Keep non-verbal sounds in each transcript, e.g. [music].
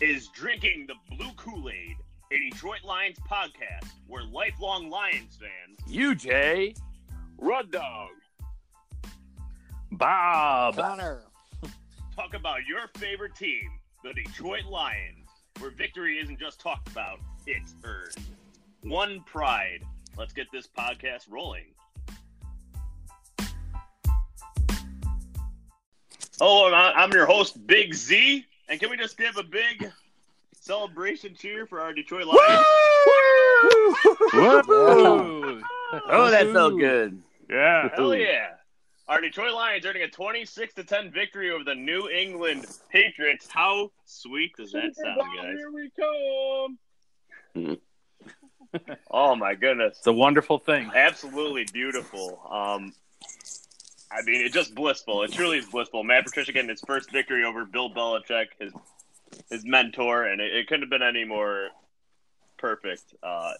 Is Drinking the Blue Kool Aid, a Detroit Lions podcast where lifelong Lions fans, UJ, Rud Dog, Bob. Connor, talk about your favorite team, the Detroit Lions, where victory isn't just talked about, it's earned. One pride. Let's get this podcast rolling. Oh, I'm your host, Big Z. And can we just give a big celebration cheer for our Detroit Lions? Whoa. Oh, that felt good. Yeah. Hell yeah. Our Detroit Lions earning a 26 to 10 victory over the New England Patriots. How sweet does that sound, guys? Here we come. [laughs] Oh my goodness. It's a wonderful thing. Absolutely beautiful. Um I mean, it's just blissful. It truly is blissful. Matt Patricia getting his first victory over Bill Belichick, his his mentor, and it, it couldn't have been any more perfect. Uh,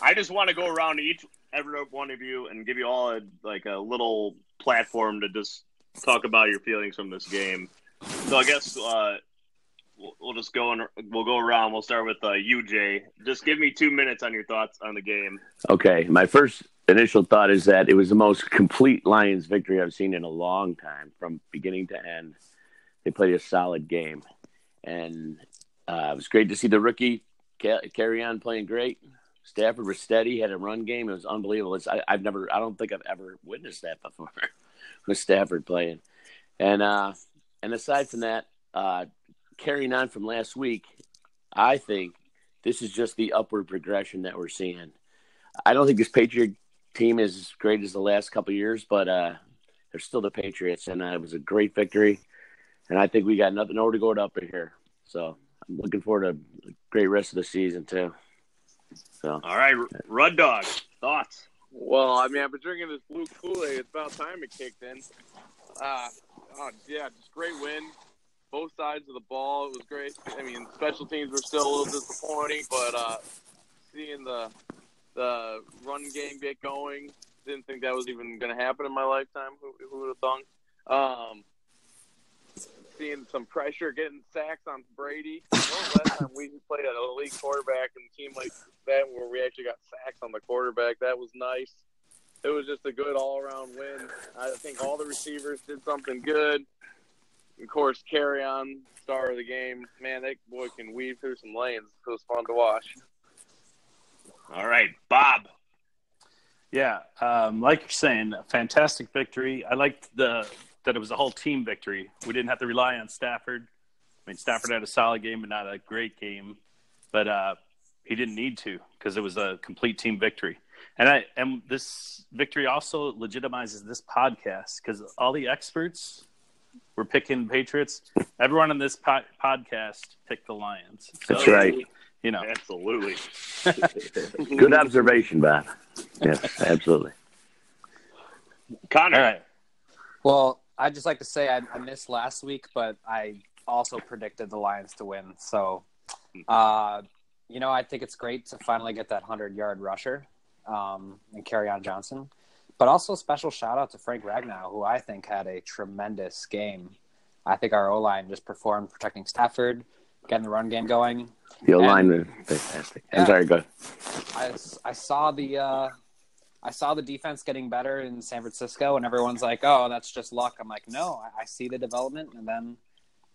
I just want to go around each every one of you and give you all a, like a little platform to just talk about your feelings from this game. So I guess uh, we'll, just go and we'll go around. We'll start with uh, Jay. Just give me two minutes on your thoughts on the game. Okay, my first initial thought is that it was the most complete Lions victory I've seen in a long time, from beginning to end. They played a solid game, and uh, it was great to see the rookie ca- Kerryon playing great. Stafford was steady, had a run game. It was unbelievable. It's, I, I've never, I don't think I've ever witnessed that before [laughs] with Stafford playing. And uh, and aside from that, uh, carrying on from last week, I think this is just the upward progression that we're seeing. I don't think this Patriot team is as great as the last couple of years, but uh, they're still the Patriots, and uh, it was a great victory. And I think we got nothing more to go up in here. So I'm looking forward to a great rest of the season too. So All right, Rud Dog, thoughts? Well, I mean, I've been drinking this blue Kool Aid. It's about time it kicked in. Uh, oh, yeah, just great win. Both sides of the ball, it was great. I mean, special teams were still a little disappointing, but uh, seeing the the run game get going, didn't think that was even going to happen in my lifetime. Who, who would have thunk? Um, seeing some pressure, getting sacks on Brady. [laughs] Last time we played an elite quarterback and team like that where we actually got sacks on the quarterback? That was nice. It was just a good all around win. I think all the receivers did something good. Of course, Kerryon star of the game. Man, that boy can weave through some lanes. It was fun to watch. All right, Bob. Yeah, um, like you're saying, a fantastic victory. I liked the that it was a whole team victory. We didn't have to rely on Stafford. I mean, Stafford had a solid game, but not a great game. But uh, he didn't need to because it was a complete team victory. And I and this victory also legitimizes this podcast because all the experts were picking Patriots. Everyone on this po- podcast picked the Lions. So, that's right. You know, Absolutely. [laughs] Good observation, Bob. Yes, absolutely. Connor. all right. Well, I'd just like to say I, I missed last week, but I also predicted the Lions to win. So, uh, you know, I think it's great to finally get that 100 yard rusher um, and Kerryon Johnson. But also, special shout out to Frank Ragnow, who I think had a tremendous game. I think our O line just performed protecting Stafford, getting the run game going. The O line was fantastic. I'm Yeah. sorry, go. ahead. I, I saw the uh, I saw the defense getting better in San Francisco, and everyone's like, "Oh, that's just luck." I'm like, "No, I, I see the development." And then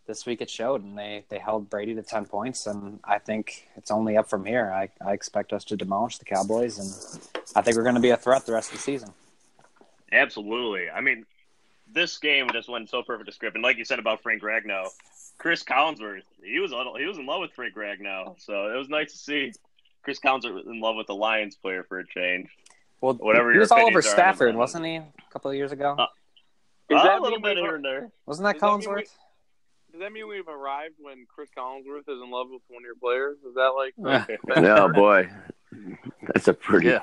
this week it showed, and they they held Brady to ten points, and I think it's only up from here. I I expect us to demolish the Cowboys, and I think we're going to be a threat the rest of the season. Absolutely. I mean, this game just went so perfect to script, and like you said about Frank Ragnow, Cris Collinsworth, he was a little, he was in love with Frank Ragnow, so it was nice to see Cris Collinsworth in love with the Lions player for a change. Well, Whatever he your was all over opinions are on Stafford, him. wasn't he? A couple of years ago, Uh, Is Uh, that a little bit here and there. wasn't that does that we- Collinsworth? Does that mean we've arrived when Cris Collinsworth is in love with one of your players? Is that like [laughs] [laughs] oh boy, that's a pretty. Yeah.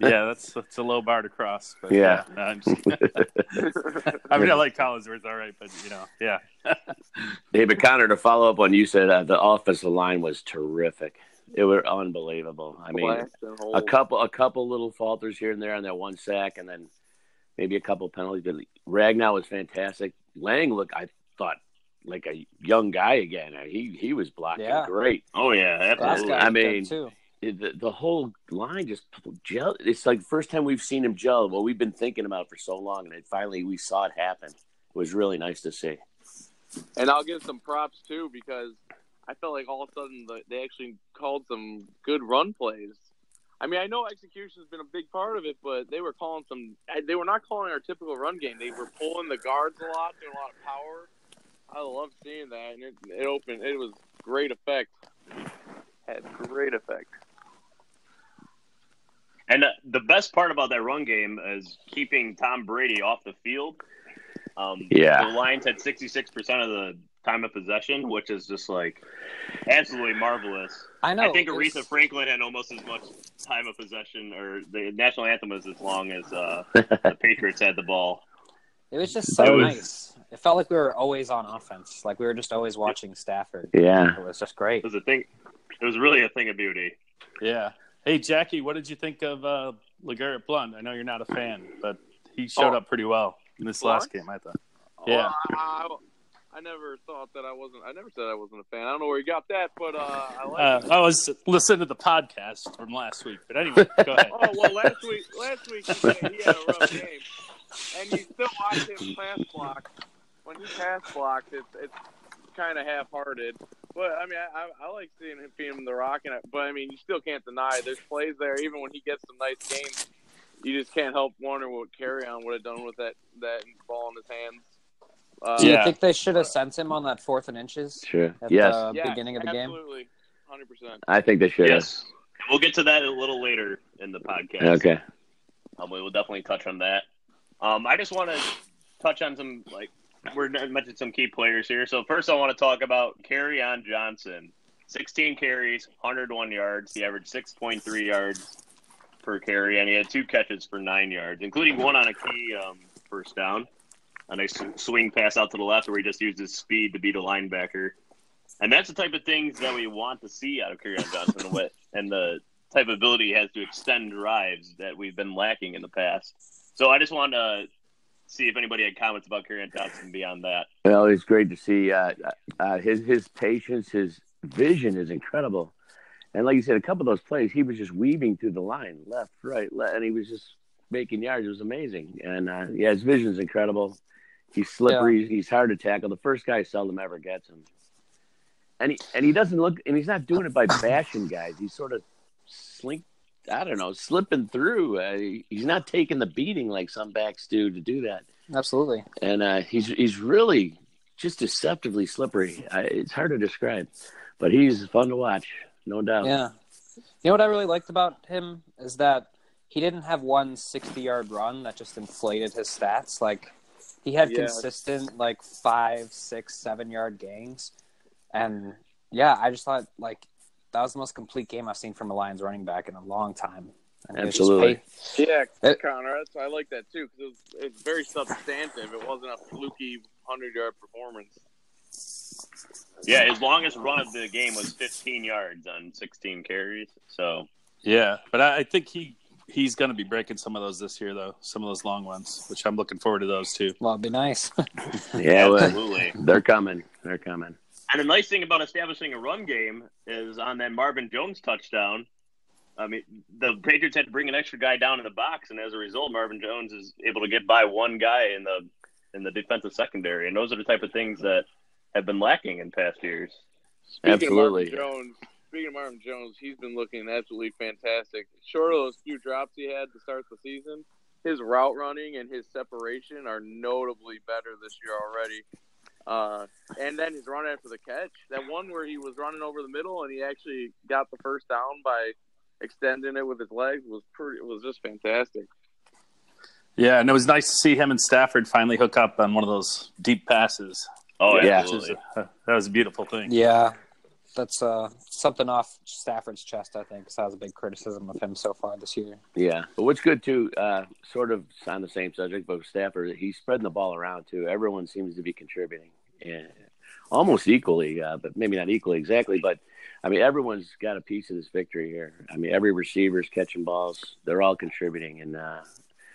Yeah, that's that's a low bar to cross. But Yeah. no, I'm just, [laughs] [laughs] I mean, I like Collinsworth, all right, but you know, yeah, [laughs] David Connor, to follow up on you said uh, the offensive line was terrific. It was unbelievable. I mean, blast and hold? a couple a couple little falters here and there on that one sack, and then maybe a couple penalties. But Ragnow was fantastic. Lang looked, I thought, like a young guy again. He he was blocking Yeah. great. Oh yeah, absolutely. I mean, too. It- the, the whole line just gel. It's like the first time we've seen him gel. What we've been thinking about for so long, and it finally we saw it happen. It was really nice to see. And I'll give some props too because I felt like all of a sudden the, they actually called some good run plays. I mean, I know execution has been a big part of it, but they were calling some. They were not calling our typical run game. They were pulling the guards a lot, doing a lot of power. I love seeing that, and it, it opened. It was great effect. Had great effect. And uh, the best part about that run game is keeping Tom Brady off the field. Um, Yeah. the Lions had 66% of the time of possession, which is just like absolutely marvelous. I know. I think it's- Aretha Franklin had almost as much time of possession, or the national anthem was as long as uh, [laughs] the Patriots had the ball. It was just so was- nice. It felt like we were always on offense. Like we were just always watching Stafford. Yeah. It was just great. It was a thing. It was really a thing of beauty. yeah. Hey, Jackie, what did you think of uh, LeGarrette Blunt? I know you're not a fan, but he showed Oh. up pretty well in this Blunt? last game. I thought. Yeah. Well, I, I never thought that I wasn't. I never said I wasn't a fan. I don't know where you got that, but uh, I like. Uh, I was listening to the podcast from last week, but anyway, go ahead. [laughs] Oh well, last week, last week he, he had a rough game, and you still watch him pass block. When he pass blocks, it's it's kind of half-hearted. But I mean, I, I, I like seeing him feeding the rock, and I, but I mean, you still can't deny there's plays there. Even when he gets some nice games, you just can't help wonder what Kerryon would have done with that that ball in his hands. Uh, Do you Yeah. think they should have sent him on that fourth and inches Sure. at Yes. the yes, beginning of the game? absolutely, hundred percent. I think they should. have. Yes. We'll get to that a little later in the podcast. Okay. Um, we will definitely touch on that. Um, I just want to touch on some like we're mentioning some key players here. So first, I want to talk about Kerryon Johnson. 16 carries, 101 yards. He averaged 6.3 yards per carry, and he had two catches for nine yards, including one on a key um, first down. A nice swing pass out to the left where he just used his speed to beat a linebacker. And that's the type of things that we want to see out of Kerryon Johnson and and the type of ability he has to extend drives that we've been lacking in the past. So I just want to see if anybody had comments about Kerryon Johnson beyond that. Well, it's great to see uh, uh, his his patience, his vision is incredible. And like you said, a couple of those plays, he was just weaving through the line, left, right, left, and he was just making yards. It was amazing. And uh, yeah, his vision is incredible. He's slippery. He's hard to tackle. The first guy seldom ever gets him. And he and he doesn't look, and he's not doing it by [laughs] bashing guys. He's sort of slink. I don't know, slipping through. Uh, he's not taking the beating like some backs do to do that Absolutely. and uh, he's he's really just deceptively slippery. I, it's hard to describe, but he's fun to watch, no doubt. Yeah. You know what I really liked about him is that he didn't have one 60 yard run that just inflated his stats. Like he had Yeah. consistent like five, six, seven yard gains. And yeah, I just thought like that was the most complete game I've seen from a Lions running back in a long time. And he was just Absolutely. pa- Yeah, It- Connor. That's, I like that too because it it's very substantive. It wasn't a fluky hundred yard performance. Yeah, his longest run of the game was 15 yards on 16 carries. So Yeah, but I, I think he he's going to be breaking some of those this year, though. Some of those long ones, which I'm looking forward to those too. Well, it'd be nice. [laughs] Yeah, absolutely. they're coming. They're coming. And the nice thing about establishing a run game is on that Marvin Jones touchdown. I mean, the Patriots had to bring an extra guy down in the box, and as a result, Marvin Jones is able to get by one guy in the in the defensive secondary, and those are the type of things that have been lacking in past years. Speaking Absolutely. of Jones, speaking of Marvin Jones, he's been looking absolutely fantastic. Short of those few drops he had to start the season, his route running and his separation are notably better this year already. Uh, and then his run after the catch, that one where he was running over the middle and he actually got the first down by extending it with his legs was pretty It was just fantastic. Yeah, and it was nice to see him and Stafford finally hook up on one of those deep passes. Oh, Yeah. Which is absolutely. a- that was a beautiful thing. Yeah, that's uh, something off Stafford's chest. I think. 'cause that was a big criticism of him so far this year. Yeah, but what's good too, uh, sort of on the same subject, but Stafford, he's spreading the ball around too. Everyone seems to be contributing, and almost equally, uh, but maybe not equally exactly. But I mean, everyone's got a piece of this victory here. I mean, every receiver's catching balls; they're all contributing, and uh,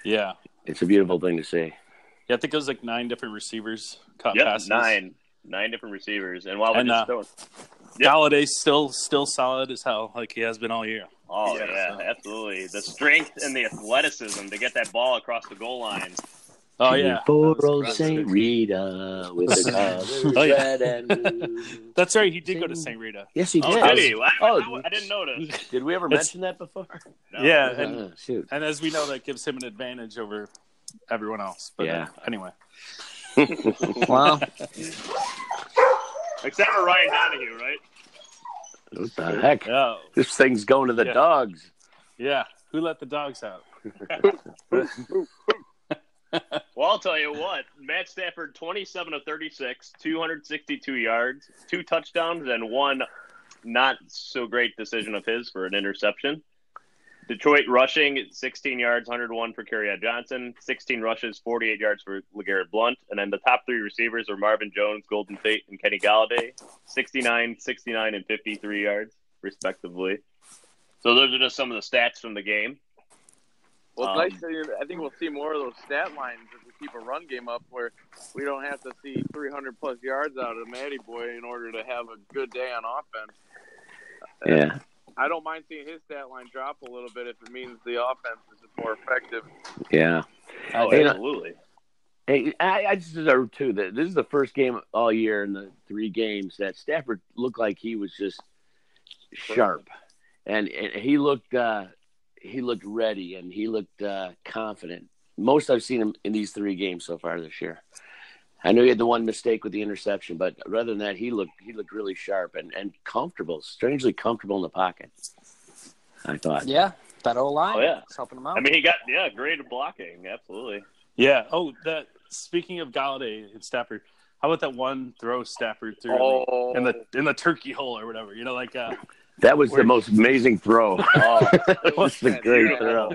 Yeah. it's a beautiful thing to see. Yeah, I think it was like nine different receivers caught Yep, passes. nine, nine different receivers, and while we're And, just uh, throwing, Yep. Golladay's still still solid as hell, like he has been all year. oh Yeah, yeah, so- absolutely, the strength and the athleticism to get that ball across the goal line. Oh yeah, Poor old. Saint Rita with the [laughs] colors Oh, yeah. red and [laughs] blue. That's right. He did go to Saint Rita. Yes, he Oh, did. did he? I, Oh. I, I didn't notice. [laughs] Did we ever mention that before? No. Yeah, and Uh, shoot. and as we know, that gives him an advantage over everyone else. But Yeah. uh, anyway, Well, except for Ryan Donahue, right? What the heck? yeah, This thing's going to the Yeah. dogs. yeah. Who let the dogs out? [laughs] [laughs] Well, I'll tell you what, Matt Stafford, 27 of 36, 262 yards, two touchdowns, and one not so great decision of his for an interception. Detroit rushing 16 yards, 101 for Kerryon Johnson, 16 rushes, 48 yards for LeGarrette Blunt. And then the top three receivers are Marvin Jones, Golden Tate, and Kenny Golladay, 69, 69, and 53 yards, respectively. So those are just some of the stats from the game. Well, Um, it's nice. To, I think we'll see more of those stat lines if we keep a run game up, where we don't have to see 300 plus yards out of Matty Boy in order to have a good day on offense. Yeah. I don't mind seeing his stat line drop a little bit if it means the offense is more effective. Yeah. Oh, Hey, absolutely. Hey, I, I just observed too that this is the first game all year in the three games that Stafford looked like he was just sharp, and, and he looked uh, he looked ready and he looked uh, confident. Most I've seen him in these three games so far this year. I know he had the one mistake with the interception, but rather than that, he looked he looked really sharp and, and comfortable, strangely comfortable in the pocket. I thought. yeah, that old line. Oh, yeah. it's helping him out. I mean, he got, yeah, great blocking. Absolutely. Yeah. Oh, that. Speaking of Golladay and Stafford, how about that one throw Stafford threw Oh, in the in the turkey hole or whatever? You know, like uh, That was Where- the most amazing throw. [laughs] Oh, that was [laughs] a great throw.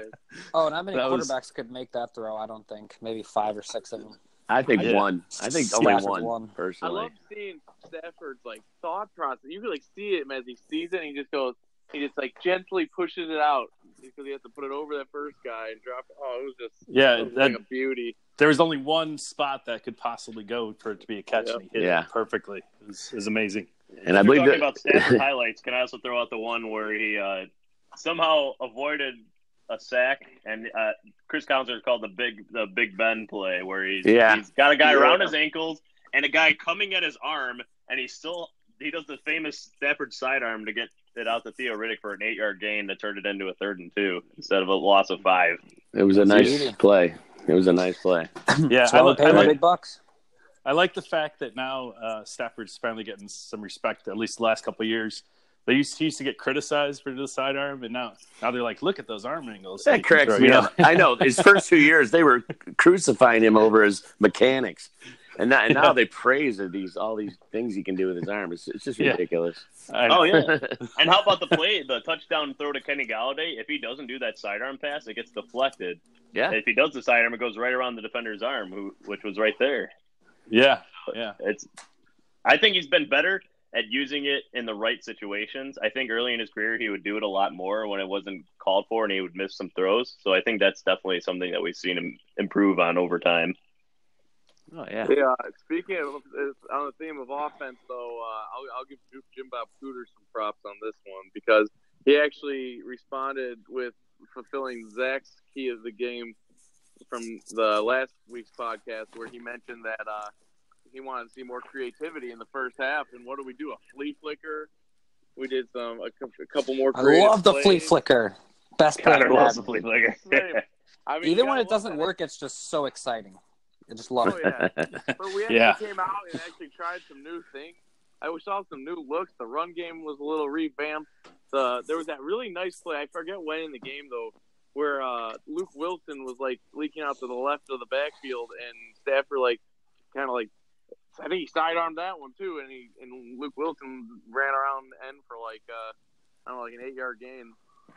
oh, not many that was- quarterbacks could make that throw. I don't think. Maybe five or six of them. I think Yeah. one. I think only Stafford one, won. I personally. love seeing Stafford's like thought process. You can like see him as he sees it. And he just goes, he just like gently pushes it out because he has to put it over that first guy and drop. it. Oh, it was just Yeah, was that- like a beauty. there was only one spot that could possibly go for it to be a catch, Yeah. and he hit Yeah. it perfectly. It was, it was amazing. And I believe talking that about Stafford highlights. Can I also throw out the one where he uh, somehow avoided a sack, and uh, Chris Counselor called the big the Big Ben play, where he's Yeah. he's got a guy Yeah. around his ankles and a guy coming at his arm, and he still he does the famous Stafford sidearm to get it out to Theo Riddick for an eight yard gain to turn it into a third and two instead of a loss of five. it was a nice Beauty. play. It was a nice play. [laughs] Yeah, That's I, why we li- I him like big bucks. I like the fact that now uh, Stafford's finally getting some respect. At least the last couple of years, they used he used to get criticized for the sidearm, and now now they're like, look at those arm angles. That he can cracks me up. I know. His first two years, they were crucifying him over his mechanics, and now, and now Yeah. they praise of these all these things he can do with his arm. It's, it's just ridiculous. I know. Oh yeah. [laughs] And how about the play, the touchdown throw to Kenny Golladay? If he doesn't do that sidearm pass, it gets deflected. yeah. If he does the sidearm, it goes right around the defender's arm, who, which was right there. yeah, yeah. It's. I think he's been better at using it in the right situations. I think early in his career he would do it a lot more when it wasn't called for, and he would miss some throws. So I think that's definitely something that we've seen him improve on over time. Oh yeah. Yeah. Speaking of on the theme of offense, though, uh, I'll, I'll give Jim Bob Cooter some props on this one because he actually responded with fulfilling Zach's key of the game from the last week's podcast, where he mentioned that uh, he wanted to see more creativity in the first half. And what do we do? A flea flicker. We did some a, a couple more. I creative love the plays. flea flicker. Best player. God, in I love the flea flicker. I mean, Even you when it doesn't work, it's just so exciting. I just love Oh it. yeah, [laughs] but we actually Yeah. came out and actually tried some new things. I we saw some new looks. The run game was a little revamped. the there was that really nice play. I forget when in the game though, where uh, Luke Wilson was like leaking out to the left of the backfield, and Stafford like kind of like I think he sidearmed that one too, and he and Luke Wilson ran around the end for like uh, I don't know, like an eight yard gain.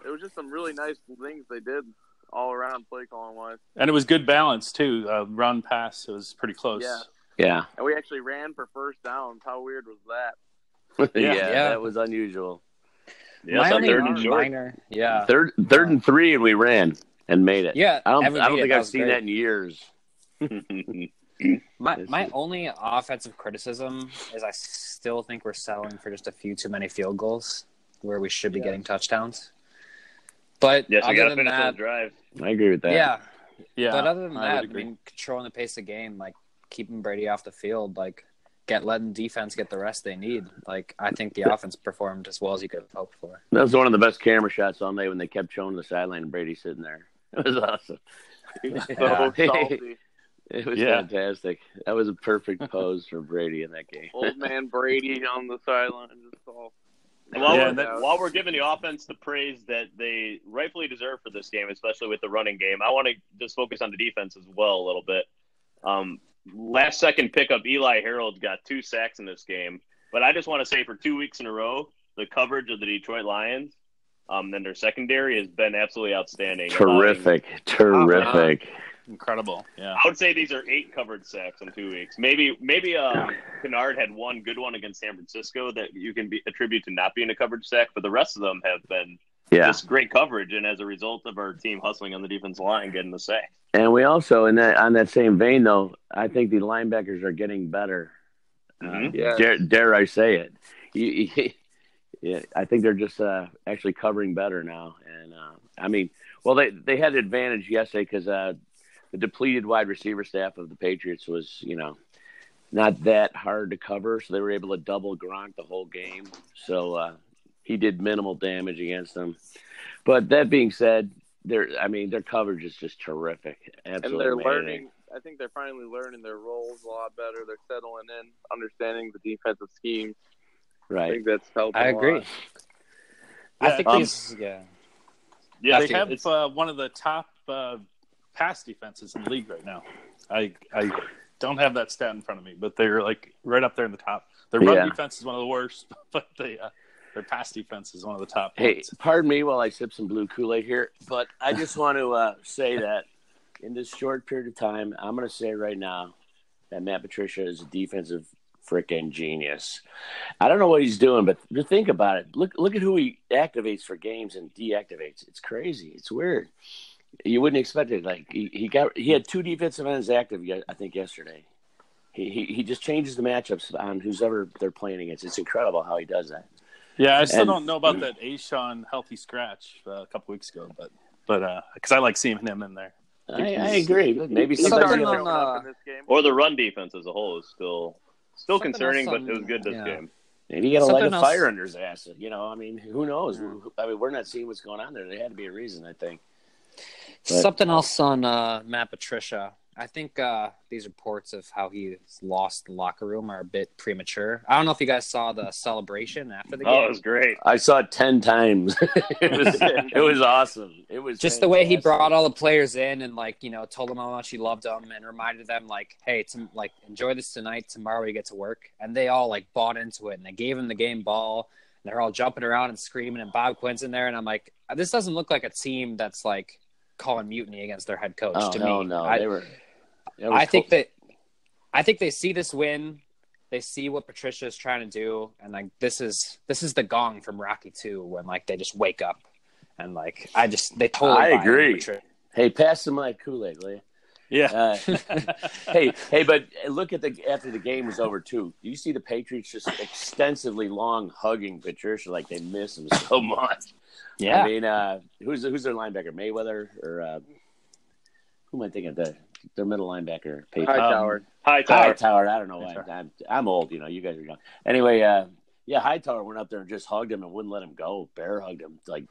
It was just some really nice things they did all around play calling wise. And it was good balance too. Uh, run pass, it was pretty close. Yeah. Yeah. And we actually ran for first downs. How weird was that? [laughs] yeah, Yeah. that was unusual. Yeah, My third and minor, yeah, Third, third and three, and we ran and made it. yeah. I don't, I don't think I've seen great. that in years. [laughs] [laughs] My my only offensive criticism is I still think we're settling for just a few too many field goals where we should be getting touchdowns. But Yes, we other got to than finish that, those drives. I agree with that. yeah. yeah. But other than I that, would I mean, controlling the pace of the game, like keeping Brady off the field, like get letting defense get the rest they need. Like I think the offense performed as well as you could have hoped for. That was one of the best camera shots all night when they kept showing the sideline and Brady sitting there. [laughs] It was awesome. [laughs] So salty. It was Yeah. fantastic. That was a perfect [laughs] pose for Brady in that game. Old man [laughs] Brady on the sideline just all. While, Yeah, we're, that- while we're giving the offense the praise that they rightfully deserve for this game, especially with the running game, I want to just focus on the defense as well a little bit. Um, last second pickup, Eli Harold got two sacks in this game, but I just want to say for two weeks in a row, the coverage of the Detroit Lions, um, and their secondary has been absolutely outstanding. Terrific. Terrific. Incredible. Yeah. I would say these are eight covered sacks in two weeks. Maybe maybe um, Kennard had one good one against San Francisco that you can be, attribute to not being a coverage sack, but the rest of them have been Yeah. just great coverage. And as a result of our team hustling on the defense line, getting the sack. And we also, in that on that same vein, though, I think the linebackers are getting better. Mhm. Yeah. Dare, dare I say it? You, [laughs] you- yeah, I think they're just uh, actually covering better now. And uh, I mean, well, they they had advantage yesterday because uh, the depleted wide receiver staff of the Patriots was, you know, not that hard to cover, so they were able to double Gronk the whole game. So uh, he did minimal damage against them. But that being said, their I mean, their coverage is just terrific. Absolutely and Absolutely they're amazing. learning. I think they're finally learning their roles a lot better. They're settling in, understanding the defensive scheme. Right. I think that's helping. I a agree. lot. I Yeah, think um, these, yeah. Yeah, they have uh, one of the top uh, pass defenses in the league right now. I I don't have that stat in front of me, but they're like right up there in the top. Their run Yeah. defense is one of the worst, [laughs] but they, uh, their pass defense is one of the top. Hey, ones. pardon me while I sip some blue Kool Aid here, but I just [laughs] want to uh, say that in this short period of time, I'm going to say right now that Matt Patricia is a defensive freaking genius. I don't know what he's doing, but just think about it. Look, look at who he activates for games and deactivates. It's crazy. It's weird. You wouldn't expect it. Like he, he got, he had two defensive ends active. I think yesterday. He, he he just changes the matchups on who's ever they're playing against. It's incredible how he does that. yeah, I still and- don't know about that Ashawn healthy scratch uh, a couple weeks ago, but but because I like seeing him in there. I, I agree. Maybe He's Something starting on, uh, in this game. or the run defense as a whole is still still Something concerning, else but it was good this yeah. game. Maybe you got to light a Something else- fire under his ass. You know, I mean, who knows? I mean, we're not seeing what's going on there. There had to be a reason, I think. But- Something else on uh, Matt Patricia. I think uh, these reports of how he's lost the locker room are a bit premature. I don't know if you guys saw the celebration after the game. Oh, it was great. I saw it ten times. [laughs] it was it was awesome. It was Just the way he brought all the players in and like you know told them how much he loved them and reminded them like, hey, to, like enjoy this tonight. Tomorrow you get to work, and they all like bought into it and they gave him the game ball. And they're all jumping around and screaming, and Bob Quinn's in there, and I'm like, this doesn't look like a team that's like calling mutiny against their head coach. Oh to no, me, no, I, they were. it was I think cool. that I think they see this win. They see what Patricia is trying to do, and like this is this is the gong from Rocky Two when like they just wake up, and like I just they totally. I agree. Hey, pass some like Kool Aid, will you? Yeah, Uh, [laughs] hey, hey, but look at the after the game was over too. Do you see the Patriots just extensively long hugging Patricia like they miss him so [laughs] much? Yeah, I mean, uh, who's who's their linebacker? Mayweather or uh, who am I thinking? of? The their middle linebacker, Patriots. Hightower. Hi, Tyler. Hightower. I don't know why. I'm, I'm old, you know. You guys are young. Anyway, uh, yeah, Hightower went up there and just hugged him and wouldn't let him go. Bear hugged him like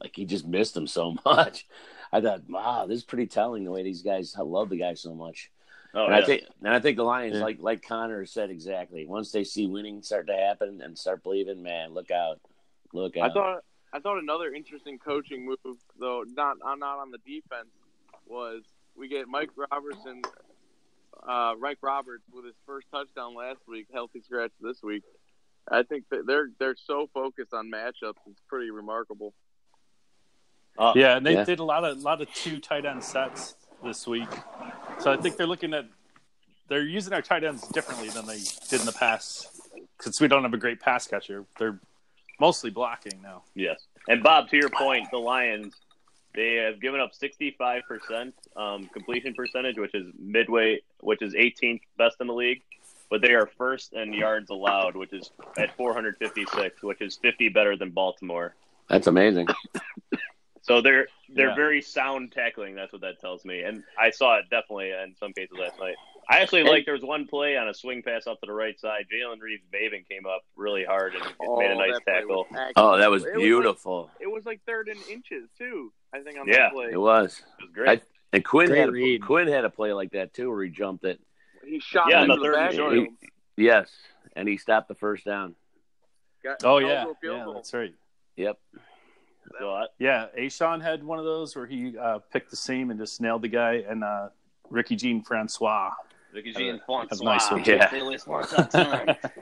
like he just missed him so [laughs] much. I thought, wow, this is pretty telling the way these guys love the guy so much. Oh, and yeah. I think and I think the Lions, Yeah. like like Connor said exactly, once they see winning start to happen and start believing, man, look out. Look out. I out. thought I thought another interesting coaching move, though not uh, not on the defense, was we get Mike Robertson, uh, Reich Roberts with his first touchdown last week, healthy scratch this week. I think that they're they're so focused on matchups. It's pretty remarkable. Uh, Yeah, and they Yeah. did a lot of lot of two tight end sets this week. So I think they're looking at they're using our tight ends differently than they did in the past. Since we don't have a great pass catcher, they're mostly blocking now. Yes. And Bob, to your point, the Lions they have given up 65% um, completion percentage, which is midway, which is 18th best in the league. But they are first in yards allowed, which is at 456, which is 50 better than Baltimore. That's amazing. So they're they're Yeah. very sound tackling. That's what that tells me, and I saw it definitely in some cases last night. I actually like there was one play on a swing pass up to the right side. Jalen Reeves Maven came up really hard and made a nice Oh, that tackle. was excellent. Oh, that was like- beautiful. it was like third in inches too. I think on Yeah. that play, It was. It was great. I, and Quin Great had a. Quin had a play like that too, where he jumped it. he shot Yeah, into the the third and back. short. Yes, and he stopped the first down. got- Oh yeah, to a field yeah, that's right. Yep. so I, Yeah, Ashawn had one of those where he uh, picked the seam and just nailed the guy, and uh, Ricky Jean Francois. Ricky Uh, Jean that's nice one, Yeah. They list once a time. [laughs]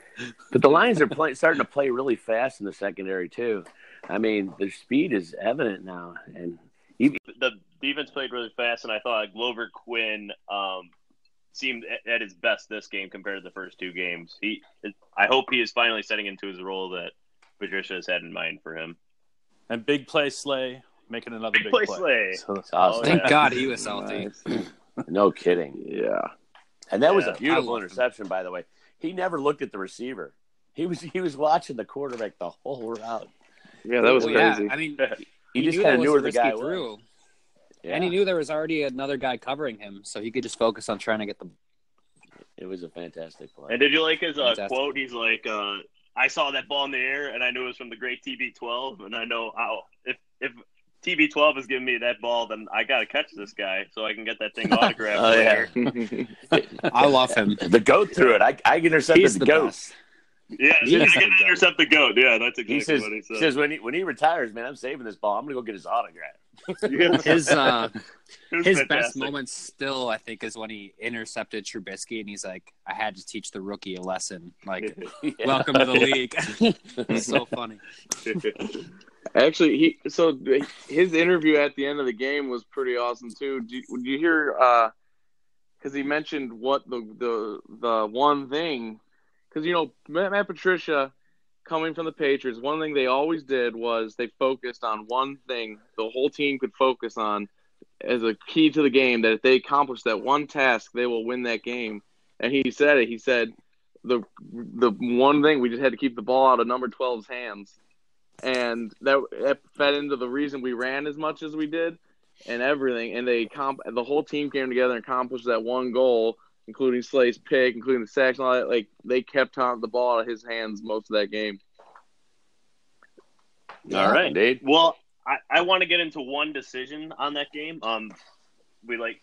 But the Lions are play, starting to play really fast in the secondary too. I mean, their speed is evident now, and the defense played really fast, and I thought Glover Quin um, seemed at, at his best this game compared to the first two games. He, I hope he is finally setting into his role that Patricia has had in mind for him. And big play Slay making another Big big, play Slay. So, it's awesome. Thank yeah. God he was healthy. No kidding. Yeah. And that was a beautiful I love him. interception, by the way. He never looked at the receiver. He was he was watching the quarterback the whole route. Yeah, that was Well, yeah, crazy. I mean, [laughs] He, he, just knew kind of knew where the guy throw, was. Yeah, and he knew there was already another guy covering him, so he could just focus on trying to get the. it was a fantastic play. And did you like his uh, quote? He's like, uh, "I saw that ball in the air, and I knew it was from the great TB12, and I know how if if." TB12 is giving me that ball, then I got to catch this guy so I can get that thing autographed Oh, yeah. [laughs] I love him. the goat threw it. I I intercepted He's the, the goat. best. Yeah, He's I the can goat. intercept the goat. Yeah, that's exactly He says, what he he said. says when he when he retires, man, I'm saving this ball. I'm gonna go get his autograph. [laughs] His uh, [laughs] It was his best fantastic. moment still, I think, is when he intercepted Trubisky, and he's like, "I had to teach the rookie a lesson. Like, Yeah. welcome to the league." it's so funny. Actually, he so his interview at the end of the game was pretty awesome too. Did you, hear? Uh, because he mentioned what the the the one thing, because you know Matt, Matt Patricia coming from the Patriots, one thing they always did was they focused on one thing the whole team could focus on as a key to the game. That if they accomplish that one task, they will win that game. And he said it. He said the the one thing we just had to keep the ball out of number 12's hands and that, that fed into the reason we ran as much as we did and everything. And they comp the whole team came together and accomplished that one goal, including Slay's pick, including the sacks and all that. Like they kept on the ball out of his hands most of that game. All right. Indeed. Well, I, I want to get into one decision on that game. Um, we like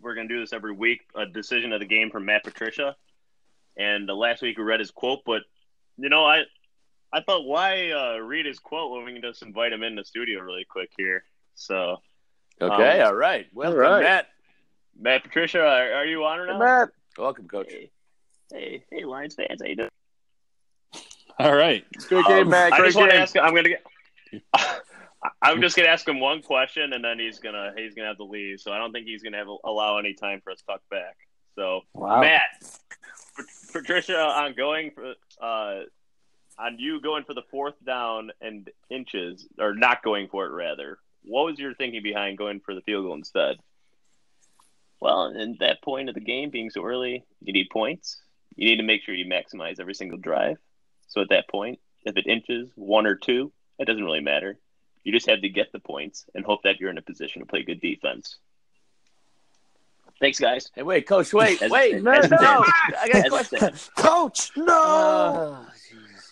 we're gonna do this every week. A decision of the game from Matt Patricia, and uh, last week we read his quote. But you know, I I thought why uh, read his quote when we can just invite him in the studio really quick here. So Okay, Um, all right. Welcome, all right. Matt. Matt Patricia, are, are you on or not? Matt, Welcome, Coach. Hey, hey, hey, Lions fans, how you doing? All right. great game, Matt. I Great just want to game. ask. I'm gonna get. [laughs] I'm just gonna ask him one question, and then he's gonna he's gonna have to leave. So I don't think he's gonna have allow any time for us to talk back. So Wow. Matt, Pat- Patricia, on going for uh, on you going for the fourth down and inches, or not going for it rather. What was your thinking behind going for the field goal instead? Well, in that point of the game being so early, you need points. You need to make sure you maximize every single drive. So at that point, if it inches one or two, it doesn't really matter. You just have to get the points and hope that you're in a position to play good defense. Thanks, guys. Hey, wait, Coach. Wait, As- wait. as no, it no. said. I got a question. Coach, no. Uh,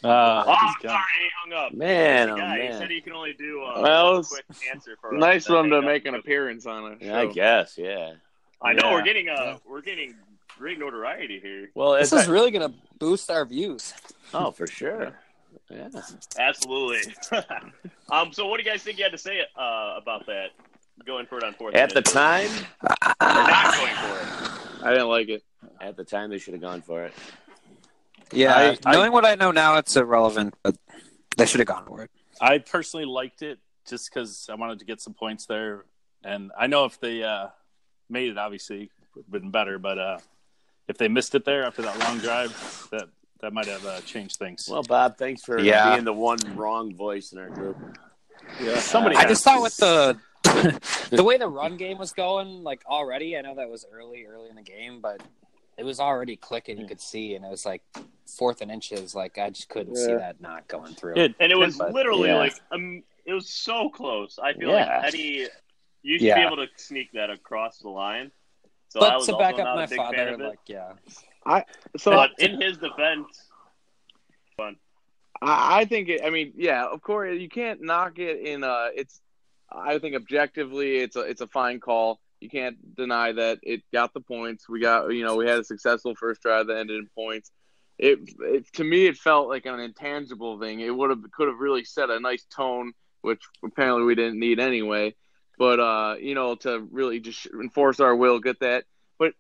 Oh, he's sorry, he hung up. Man, oh, yeah, he man. said he can only do uh, Well, one quick answer for us, Nice then of him to hang up. make an appearance on it. I guess, yeah. I know we're getting uh we're getting great notoriety here. Well, This it's is really gonna boost our views. oh for sure. Yeah. Absolutely. [laughs] um. So, what do you guys think you had to say uh, about that? Going for it on fourth. At the time, not going for it. I didn't like it. at the time they should have gone for it. Yeah, I- I- knowing what I know now, it's irrelevant. But they should have gone for it. I personally liked it just because I wanted to get some points there, and I know if they uh, made it, obviously, it would have been better. But uh, if they missed it there after that long drive, that that might have uh, changed things. Well, Bob, thanks for Yeah. being the one wrong voice in our group. yeah, somebody. I just thought with the [laughs] the way the run game was going, like already, I know that was early, early in the game, but it was already clicking. You could see, and it was like fourth and inches. Like I just couldn't see that not going through. It- And it was But- literally yeah. like um, it was so close. I feel Yeah. like Eddie, you should Yeah. be able to sneak that across the line. So I but was to also back up not my a big fan father, of it. like yeah, I So but in his defense, I, I think it, I mean, yeah, of course you can't knock it in uh it's I think objectively it's a it's a fine call. You can't deny that it got the points. We got you know, we had a successful first drive that ended in points. It, it to me it felt like an intangible thing. It would have could have really set a nice tone, which apparently we didn't need anyway. But uh, you know, to really just enforce our will, get that. But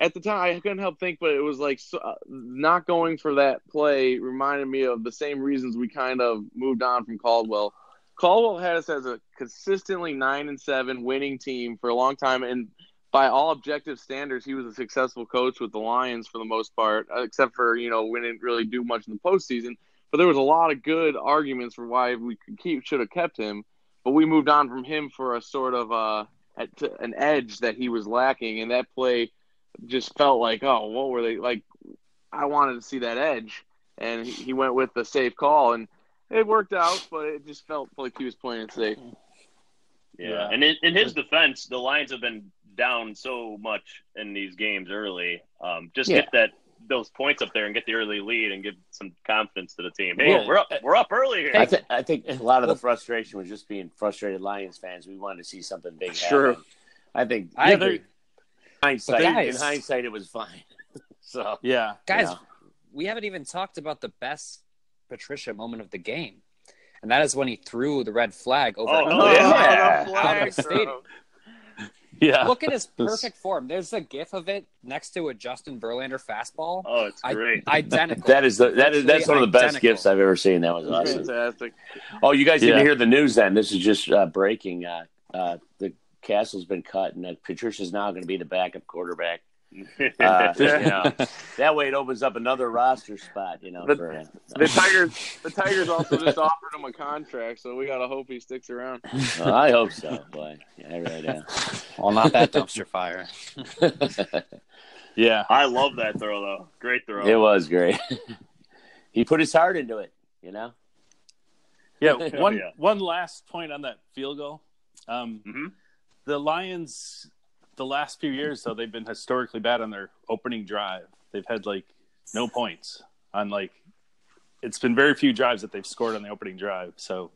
at the time, I couldn't help think, but it was like so, uh, not going for that play reminded me of the same reasons we kind of moved on from Caldwell. Caldwell had us as a consistently nine and seven winning team for a long time, and by all objective standards, he was a successful coach with the Lions for the most part, uh, except for you know we didn't really do much in the postseason. But there was a lot of good arguments for why we could keep should have kept him, but we moved on from him for a sort of uh, an edge that he was lacking, and that play just felt like, oh, what were they like? I wanted to see that edge, and he went with the safe call, and it worked out, but it just felt like he was playing it safe. yeah. Yeah. And in, in his defense, the Lions have been down so much in these games early. Um, just Yeah. get that those points up there and get the early lead and give some confidence to the team. Hey, Well, we're up, we're up early here. I, th- I think a lot of the frustration was just being frustrated Lions fans. We wanted to see something big Sure. happen. I think I agree. hindsight, But in hindsight, it was fine. [laughs] so Yeah, Guys, Yeah. we haven't even talked about the best Patricia moment of the game, and that is when he threw the red flag over. Oh, oh, goal. yeah. the Out flag of the stadium. yeah. Look at his [laughs] perfect form. There's a gif of it next to a Justin Verlander fastball. oh, it's I- great. Identical. that is the that is that's one of the best Identical. gifts I've ever seen. That was awesome. Fantastic. Oh, you guys didn't hear the news then? This is just uh, breaking. Uh, uh, the Cassel's been cut, and uh, Patricia's now going to be the backup quarterback. Uh, [laughs] you know, that way it opens up another roster spot. You know, But- for him. The Tigers, the Tigers also just offered him a contract, so we gotta hope he sticks around. Well, I hope so, boy. Yeah, I really do. well, not that dumpster fire. [laughs] yeah. I love that throw though. Great throw. it was great. he put his heart into it. You know. Yeah, [laughs] Oh, one yeah. one last point on that field goal. Um, Mhm. The Lions, the last few years though, they've been historically bad on their opening drive. They've had like no points on like. It's been very few drives that they've scored on the opening drive, so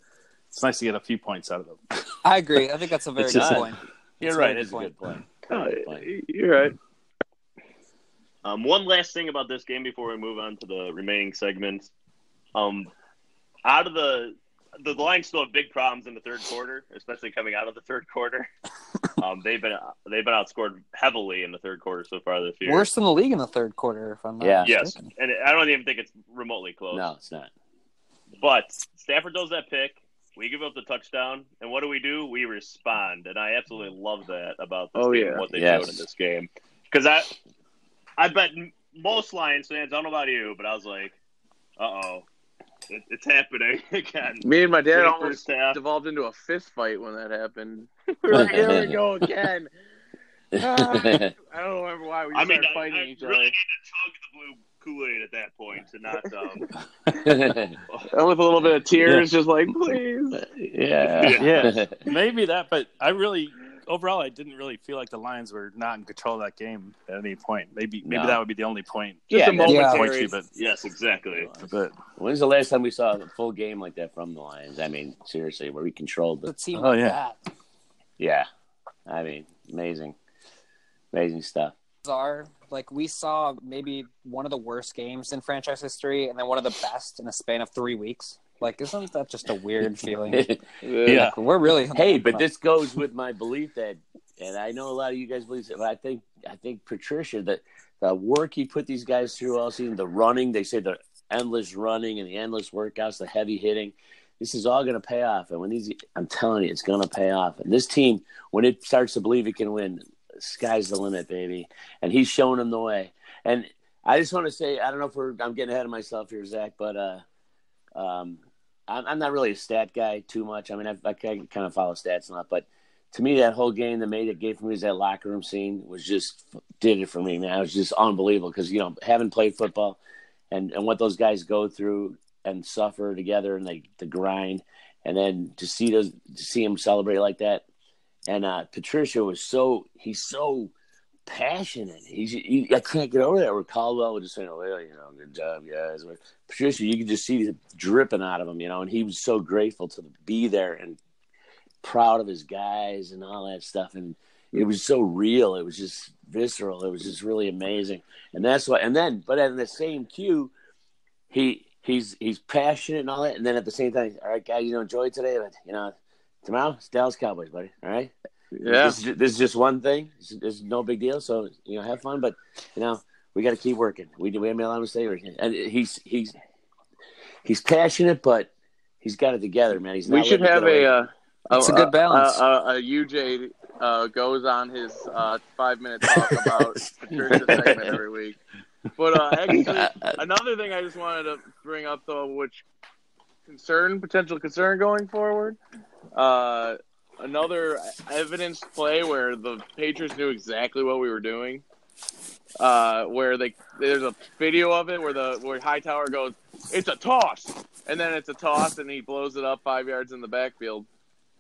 it's nice to get a few points out of them. [laughs] I agree. I think that's a very good just- point. You're right. It's a good good point. Good point. you're right. Um, one last thing about this game before we move on to the remaining segments. Um, out of the the Lions still have big problems in the third quarter, especially coming out of the third quarter. [laughs] Um, they've been they've been outscored heavily in the third quarter so far this year. Worse than the league in the third quarter, if I'm not Yeah. yes, mistaken. and I don't even think it's remotely close. No, it's not. But Stafford does that pick. We give up the touchdown, and what do we do? We respond, and I absolutely love that about this Oh, team yeah. what they Yes. showed in this game. Because I, I bet most Lions fans. I don't know about you, but I was like, "Uh oh, it, it's happening [laughs] again." Me and my dad Great almost devolved into a fist fight when that happened. [laughs] we were like, here we go [laughs] again. Ah, I don't remember why we I started mean, fighting I each really other. need to chug the blue Kool Aid at that point to not. Um, And with a little bit of tears, just like, please. yeah. Yeah. Maybe that, but I really overall I didn't really feel like the Lions were not in control of that game at any point. Maybe maybe No. that would be the only point. Just Yeah, a that's- Yeah. Point momentary. but yes, exactly. but When's the last time we saw a full game like that from the Lions? I mean, seriously, where we controlled The the. team Oh, like yeah. that. Yeah. I mean, amazing. Amazing stuff. are. Like we saw maybe one of the worst games in franchise history, and then one of the best in a span of three weeks. Like, isn't that just a weird feeling? [laughs] Yeah. Like, we're really Hey, but this goes with my belief that, and I know a lot of you guys believe it, but I think I think Patricia that the work he put these guys through all season, the running, they say the endless running and the endless workouts, the heavy hitting, this is all going to pay off. And when these, I'm telling you, it's going to pay off. And this team, when it starts to believe it can win, sky's the limit, baby. And he's showing them the way. And I just want to say, I don't know if we're, I'm getting ahead of myself here, Zach, but uh, um, I'm, I'm not really a stat guy too much. I mean, I, I kind of follow stats a lot, but to me, that whole game that made it gave for me is that locker room scene was just did it for me, man. It was just unbelievable because you know, having played football and and what those guys go through and suffer together and they the grind, and then to see those to see him celebrate like that, and uh, Patricia was so he's so passionate. He's he, I can't get over that. Where Caldwell was just saying, "Oh, well, you know, good job, guys." Patricia, you could just see it dripping out of him, you know, and he was so grateful to be there and proud of his guys and all that stuff, and it was so real. It was just visceral. It was just really amazing, and that's what. And then, but in the same cue, he he's he's passionate and all that, and then at the same time, all right, guys, you know, enjoy today, but you know, tomorrow it's Dallas Cowboys, buddy. All right. Yeah. This, is, this is just one thing. This this is no big deal. So you know, have fun. But you know, we got to keep working. We we haven't allowed him to stay working. And he's he's he's passionate, but he's got it together, man. He's not We should have a. Uh, It's a good balance. A, a, a UJ uh, goes on his uh, five minute talk [laughs] about Patricia segment every week. But uh, actually, [laughs] another thing I just wanted to bring up though, which concern potential concern going forward. Another evidence play where the Patriots knew exactly what we were doing. Uh, where they there's a video of it where the where Hightower goes, it's a toss, and then it's a toss, and he blows it up five yards in the backfield.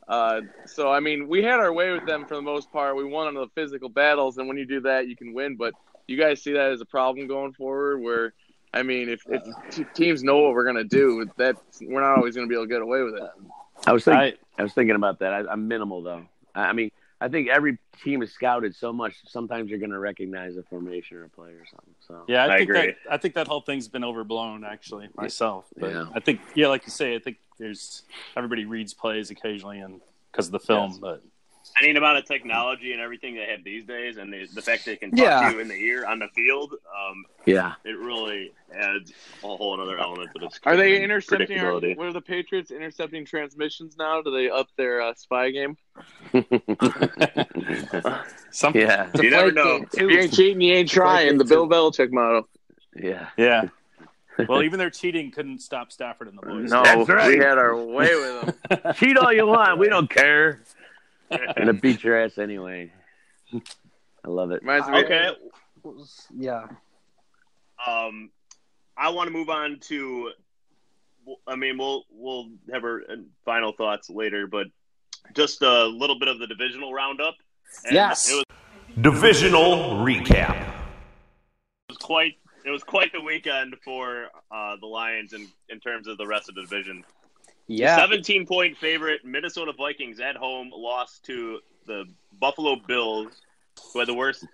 Uh, so I mean, we had our way with them for the most part. We won on the physical battles, and when you do that, you can win. But you guys see that as a problem going forward, where I mean, if, if teams know what we're gonna do, that we're not always gonna be able to get away with it. I was thinking. I, I was thinking about that. I, I'm minimal though. I, I mean, I think every team is scouted so much. Sometimes you're going to recognize a formation or a play or something. So yeah, I, I think agree. that I think that whole thing's been overblown actually myself. But Yeah. I think yeah, like you say, I think there's everybody reads plays occasionally and because of the film, Yes. but any amount of technology and everything they have these days, and the, the fact they can talk Yeah. to you in the ear on the field, um, yeah, it really adds a whole other element to this. Are they intercepting? Our, what are the Patriots intercepting transmissions now? Do they up their uh, spy game? [laughs] some yeah, You never know. game, If you ain't cheating, you ain't trying. The Bill Belichick motto. yeah. yeah. [laughs] well, even their cheating couldn't stop Stafford and the boys. No, That's right. we had our [laughs] way with them. Cheat all you want. We don't care. [laughs] Gonna beat your ass anyway. I love it. Reminds me. Okay, Yeah. um, I want to move on to. I mean, we'll we'll have our uh, final thoughts later, but just a little bit of the divisional roundup. And Yes. it was, Divisional recap. it was quite it was quite the weekend for uh, the Lions in in terms of the rest of the division. Yeah. 17 point favorite Minnesota Vikings at home lost to the Buffalo Bills, who had the worst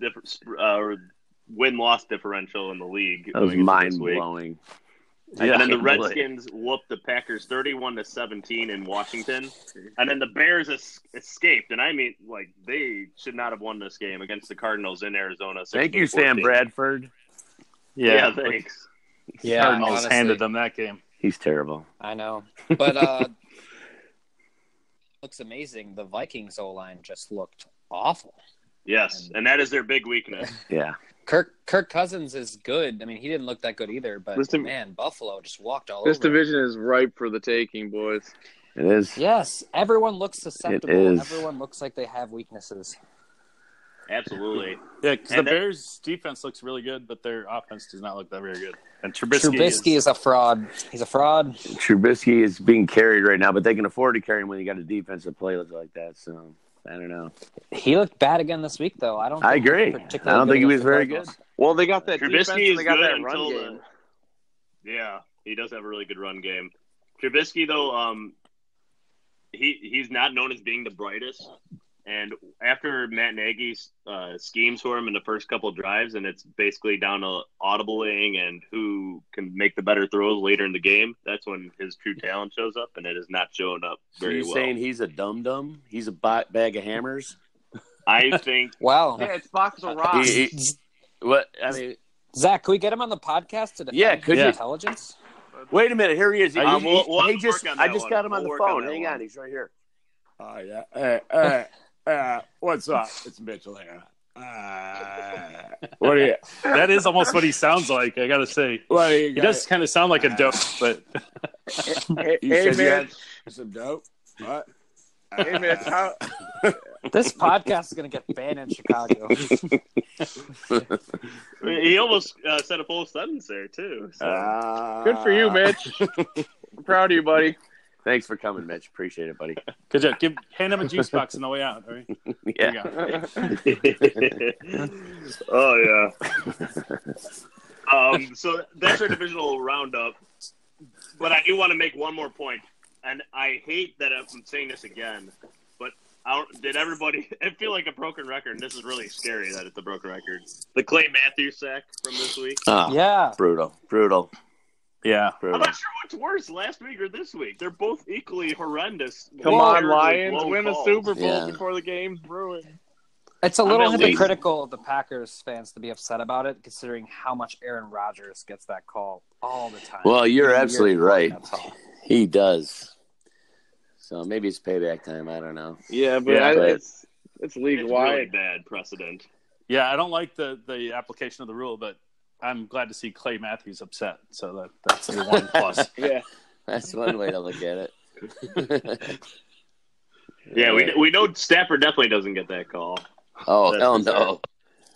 differ- uh, win loss differential in the league. That was mind this week. blowing. and then the can't believe it. Redskins whooped the Packers 31 to 17 in Washington. And then the Bears es- escaped. And I mean, like, they should not have won this game against the Cardinals in Arizona. Thank you, Sam Bradford. Yeah, Yeah, thanks. Yeah. Cardinals honestly. handed them that game. He's terrible. I know. But uh [laughs] looks amazing. The Vikings O line just looked awful. Yes, and that is their big weakness. [laughs] Yeah. Kirk Kirk Cousins is good. I mean, he didn't look that good either, but This div- man, Buffalo just walked all This over. him. division is ripe for the taking, boys. It is. Yes, everyone looks susceptible. is. Everyone looks like they have weaknesses. Absolutely. Yeah, because the that- Bears' defense looks really good, but their offense does not look that very good. And Trubisky, Trubisky is a fraud. He's a fraud. Trubisky is being carried right now, but they can afford to carry him when you got a defensive play like that. So I don't know. He looked bad again this week, though. I don't. I think he agree. particularly I don't think he was very good. Well, they got that Trubisky and is they got good that until run game. the, yeah, he does have a really good run game. Trubisky though, um, he he's not known as being the brightest And after Matt Nagy uh, schemes for him in the first couple drives, and it's basically down to audibling and who can make the better throws later in the game, that's when his true talent shows up, and it is not showing up very So very you well. saying he's a dum dum? He's a ba- bag of hammers? I think [laughs] Wow. Yeah, it's box of rocks. He- he- what? I mean, Zach, can we get him on the podcast to defend Yeah, could his you? intelligence? wait a minute. Here he is. He, Um, he- we'll- we'll he just, I just one. got him on We'll the work on phone. Hang one. on, he's right here. Oh yeah. Hey, hey, [laughs] uh, what's up? It's Mitchell here. Uh, what are you? [laughs] That is almost what he sounds like. I got to say, What are he does kind of sound like a dope, but Hey, [laughs] You hey, said you had some dope. What? Hey, Mitch. How, [laughs] This podcast is going to get banned in Chicago. he almost uh, said a full sentence there too. So. Uh, good for you, Mitch. I'm proud of you, buddy. Thanks for coming, Mitch. Appreciate it, buddy. [laughs] good job. Give hand him a juice box on the way out. All right. [laughs] Yeah. [laughs] oh yeah. um, so that's our divisional roundup. But I do want to make one more point, and I hate that I'm saying this again. But I don't, did everybody? I feel like a broken record, and this is really scary that it's a broken record. The Clay Matthews sack from this week. Ah, yeah. brutal, brutal, Yeah. I'm not sure what's worse, last week or this week. They're both equally horrendous. Come Well, on, Lions. blown Win a. Super Bowl Yeah. before the game's brewing. It's a I'm little hypocritical of the Packers fans to be upset about it, considering how much Aaron Rodgers gets that call all the time. Well, you're Even absolutely years right. He does. So maybe it's payback time. I don't know. Yeah, but, Yeah, I, but- it's it's league It's really wide. bad precedent. Yeah, I don't like the the application of the rule, but I'm glad to see Clay Matthews upset. So that that's a one [laughs] plus. Yeah, That's one way to look at it. [laughs] Yeah, we we know Stafford definitely doesn't get that call. Oh That's hell bizarre. no!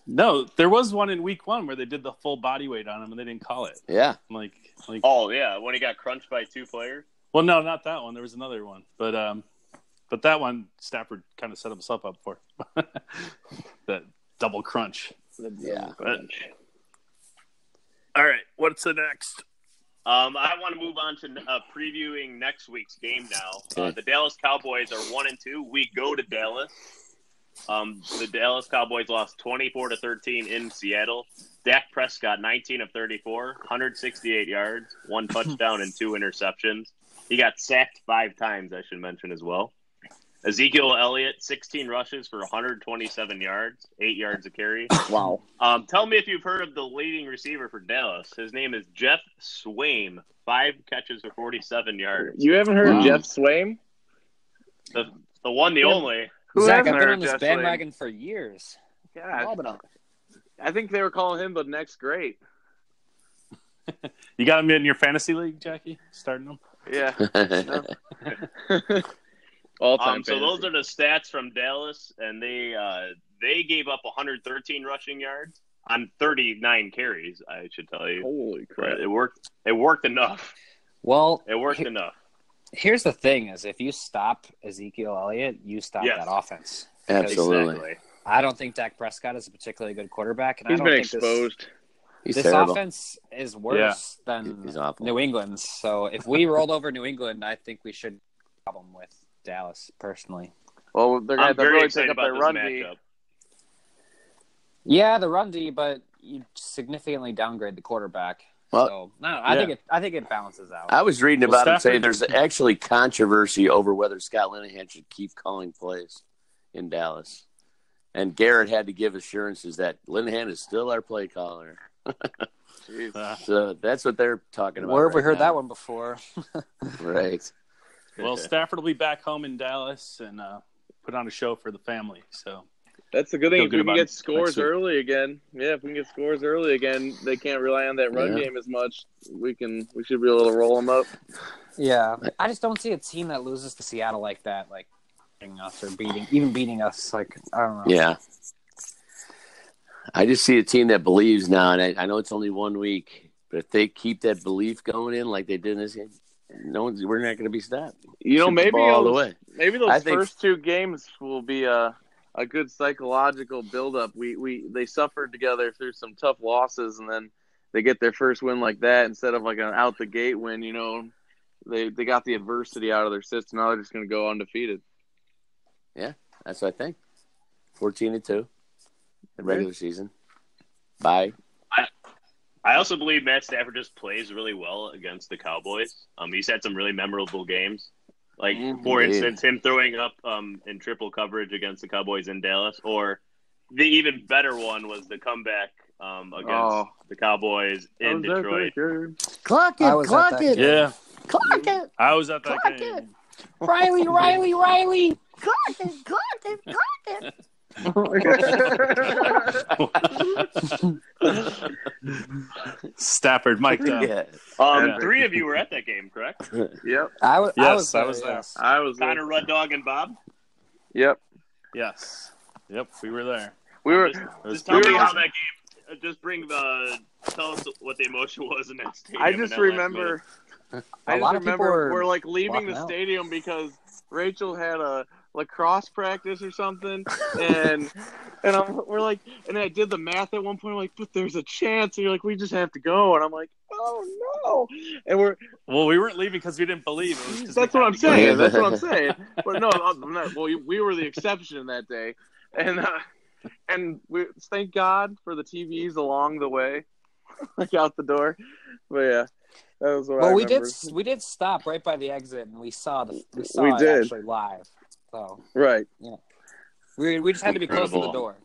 No, there was one in week one where they did the full body weight on him and they didn't call it. Yeah, Like, like, Oh yeah, when he got crunched by two players. well, no, not that one. There was another one, but um, but that one Stafford kind of set himself up for [laughs] that double crunch. yeah. But, All right, what's the next? um, I want to move on to uh, previewing next week's game now. Uh, the Dallas Cowboys are one and two. We go to Dallas. Um, the Dallas Cowboys lost twenty four to thirteen in Seattle. Dak Prescott, nineteen of 34, 168 yards, one [laughs] touchdown and two interceptions. He got sacked five times. I should mention as well. Ezekiel Elliott, 16 rushes for 127 yards, eight yards a carry. [laughs] wow. Um, tell me if you've heard of the leading receiver for Dallas. His name is Geoff Swaim. Five catches for 47 yards. You haven't heard Wow. of Geoff Swaim? The, the one, the Yeah. only. Who Zach, hasn't I've been heard on this Jeff bandwagon for years. God, All. I think they were calling him the next great. [laughs] You got him in your fantasy league, Jackie? Starting him? Yeah, [laughs] all time. Um, so those are the stats from Dallas, and they uh, they gave up 113 rushing yards on 39 carries. I should tell you, holy crap. but it worked. It worked enough. Well, It worked Here- enough. here's the thing: is if you stop Ezekiel Elliott, you stop Yes. that offense. Absolutely, Exactly. I don't think Dak Prescott is a particularly good quarterback, and He's I don't been think exposed. he's this, this terrible. offense is worse than New England's. So if we rolled over New England, I think we should have a problem with Dallas personally. Well, they're going to really excited take up about their run matchup. D. Yeah, the run D, but you significantly downgrade the quarterback. Well, so no, I yeah. think it. I think it balances out. I was reading Well, about him saying there's actually controversy over whether Scott Linehan should keep calling plays in Dallas. And Garrett had to give assurances that Linehan is still our play caller. [laughs] So that's what they're talking about. Where have we heard now. that one before? [laughs] Right. Well, [laughs] Stafford will be back home in Dallas and uh, put on a show for the family. So That's the good thing. Feel If good we can get next scores week. early again, yeah, if we can get scores early again, they can't rely on that run Yeah. game as much. We can, we should be able to roll them up. yeah, I just don't see a team that loses to Seattle like that, like beating us or beating, even beating us. Like I don't know. Yeah. I just see a team that believes now, and I, I know it's only one week, but if they keep that belief going in like they did in this game, no one's we're not going to be stopped. You know, Shoot maybe all the way. maybe those I think- first two games will be a a good psychological buildup. We we they suffered together through some tough losses, and then they get their first win like that instead of like an out the gate win. You know, they they got the adversity out of their system. Now they're just going to go undefeated. Yeah, that's what I think. Fourteen and two, the regular season. Bye. I also believe Matt Stafford just plays really well against the Cowboys. Um, he's had some really memorable games. Like for instance, him throwing up um, in triple coverage against the Cowboys in Dallas, or the even better one was the comeback um, against Oh. the Cowboys in Detroit. Clock it, clock it, game. Yeah, Clock it. I was at that Clock game. it. Riley, Riley, Riley. Clock it. Clock it. Clock it. Stafford mic'd. Yeah. Um, Yeah. Three of you were at that game, correct? [laughs] Yep, I was. I Yes, was. I there, was there. yes. I was. there. Connor, Red Dog, and Bob. Yep, Yes. Yep, we were there. we were. Just, just tell me pretty how that game. uh, Just bring the. Tell us what the emotion was in that stadium. I just remember. minute. I A lot just of people remember were we're like leaving walking the out. stadium because Rachel had a lacrosse practice or something, and and I'm, we're like, and I did the math at one point. I'm like, but there's a chance. And you're like, we just have to go, and I'm like, oh no, and we're Well, we weren't leaving because we didn't believe it. was 'cause that's what I'm to go. saying. That's what I'm [laughs] saying. But no, I'm not, well, we were the exception that day, and uh, and we thank God for the TVs along the way, [laughs] like out the door. But yeah, that was what I Well, we did. We did stop right by the exit, and we saw the. We saw We it did. actually live. So Right. we we just had to be close to the door.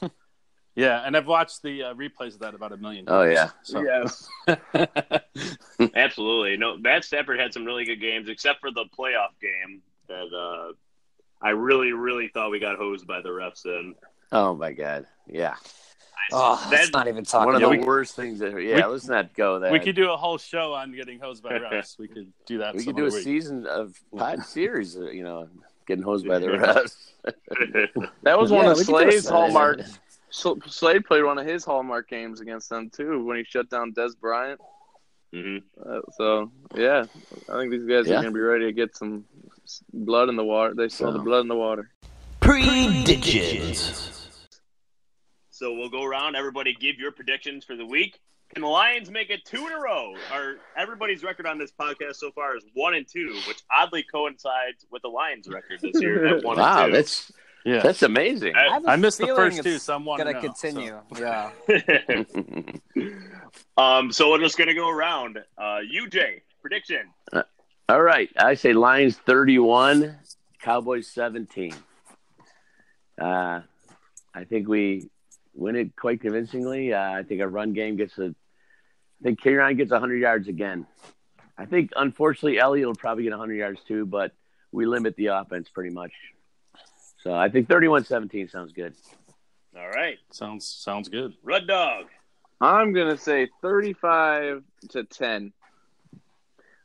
[laughs] Yeah, and I've watched the uh, replays of that about a million Oh, times. Oh yeah. So. Yes. [laughs] Absolutely. No, Matt Stafford had some really good games, except for the playoff game that uh, I really, really thought we got hosed by the refs in. Oh my God. Yeah. Oh, let's not even talking. One of about the we- worst things that. Yeah. we- let's not go there. We could do a whole show on getting hosed by refs. We could do that. We could do a week. season of pod [laughs] series. uh, You know, getting hosed by the refs. [laughs] That was Yeah, one of we could do a Slay's Slay. hallmark. Sl- Slay played one of his hallmark games against them too when he shut down Dez Bryant. hmm Uh, so yeah, I think these guys Yeah. are going to be ready to get some blood in the water. They saw So- the blood in the water. Predictions. So we'll go around. Everybody give your predictions for the week. Can the Lions make it two in a row? Our everybody's record on this podcast so far is one and two, which oddly coincides with the Lions' record this year at [laughs] one wow, and two. that's Yeah, that's amazing. I- have a I missed the first two, it's so I'm Gonna and oh, continue. Yeah. [laughs] um, so we're just gonna go around. Uh, UJ prediction. All right, I say Lions thirty-one, Cowboys seventeen. Uh, I think we win it quite convincingly. Uh, I think our run game gets a. I think Kerryon gets hundred yards again. I think unfortunately Elliott will probably get hundred yards too, but we limit the offense pretty much. So I think 31-17 sounds good. All right, sounds sounds good. Red Dog. I'm going to say 35 to 10.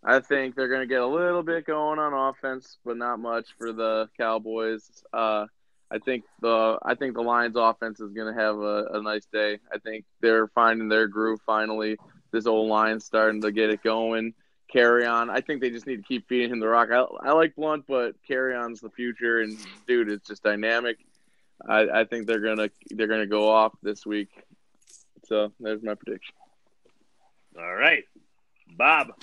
I think they're going to get a little bit going on offense, but not much for the Cowboys. Uh, I think the I think the Lions offense is going to have a, a nice day. I think they're finding their groove finally. This old line's starting to get it going. Kerryon. I think they just need to keep feeding him the rock. I, I like Blunt, but Kerryon's the future, and dude, it's just dynamic. I, I think they're gonna they're gonna go off this week. So there's my prediction. All right, Bob.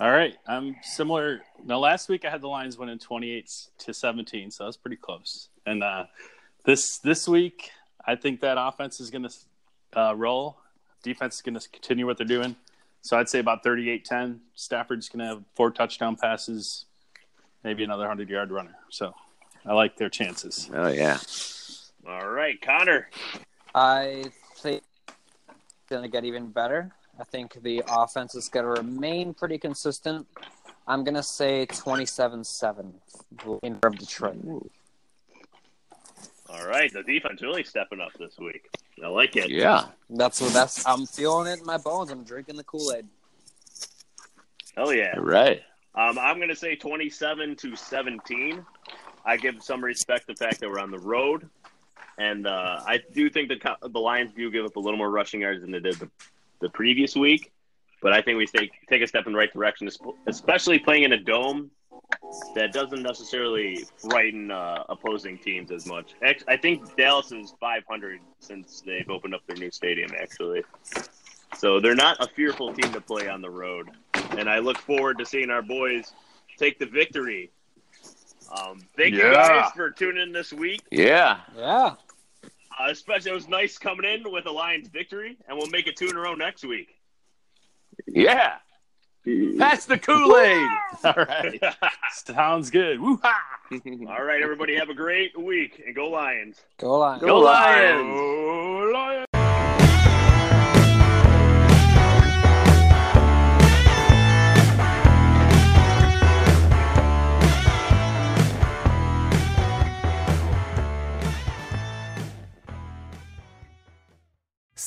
All right, I'm similar. Now, last week I had the Lions winning 28 to 17, so that's pretty close. And uh, this this week, I think that offense is going to uh, roll. Defense is going to continue what they're doing. So I'd say about 38-10. Stafford's going to have four touchdown passes, maybe another 100-yard runner. So I like their chances. Oh yeah, All right, Connor. I think it's gonna get even better. I think the offense is gonna remain pretty consistent. I'm gonna say 27-7 in from Detroit. All right, the defense really stepping up this week. I like it. yeah. That's what that's. I'm feeling it in my bones. I'm drinking the Kool Aid. Hell yeah. Right. Um, I'm going to say 27 to 17. I give some respect the fact that we're on the road, and uh, I do think the the Lions do give up a little more rushing yards than they did the, the previous week. But I think we take take a step in the right direction, especially playing in a dome that doesn't necessarily frighten uh, opposing teams as much. I think Dallas is 500 since they've opened up their new stadium, actually. So they're not a fearful team to play on the road and I look forward to seeing our boys take the victory Um, thank you guys for tuning in this week. Yeah. Yeah. Uh, especially, it was nice coming in with a Lions victory, and we'll make it two in a row next week. Yeah. That's the Kool Aid. All right. [laughs] Sounds good. Woo-ha! All right, everybody, have a great week, and go Lions. Go Lions. Go Lions. Oh, Lions.